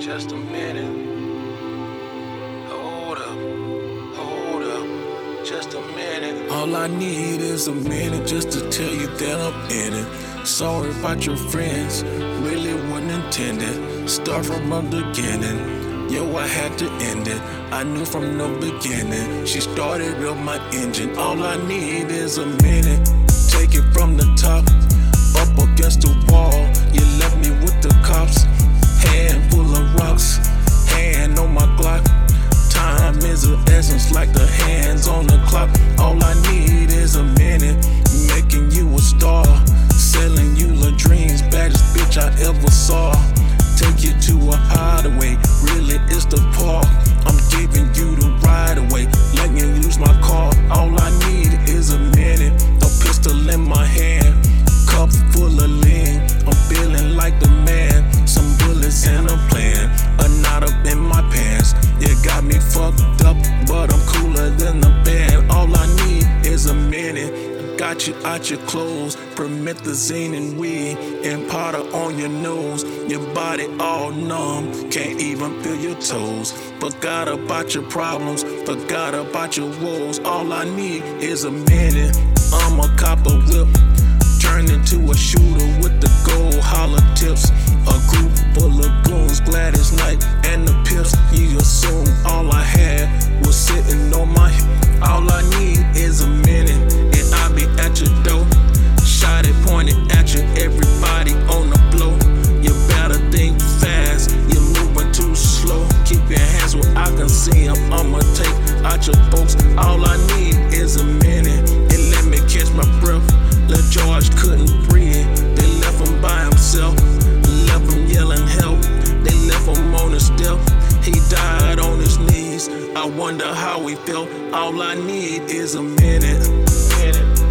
Just a minute. Hold up. Hold up. Just a minute. All I need is a minute just to tell you that I'm in it. Sorry about your friends. Really wasn't intended. Start from the beginning. Yo, I had to end it. I knew from the beginning. She started up my engine. All I need is a minute. Take it from the Got you out your clothes, promethazine and weed, and powder on your nose. Your body all numb, can't even feel your toes. Forgot about your problems, forgot about your woes. All I need is a minute. I'm a copper whip, turned into a shooter with the gold 'em. I'ma take out your folks. All I need is a minute, and let me catch my breath. Let George couldn't breathe, they left him by himself. Left him yelling help, they left him on the step. He died on his knees. I wonder how he felt. All I need is a minute. minute.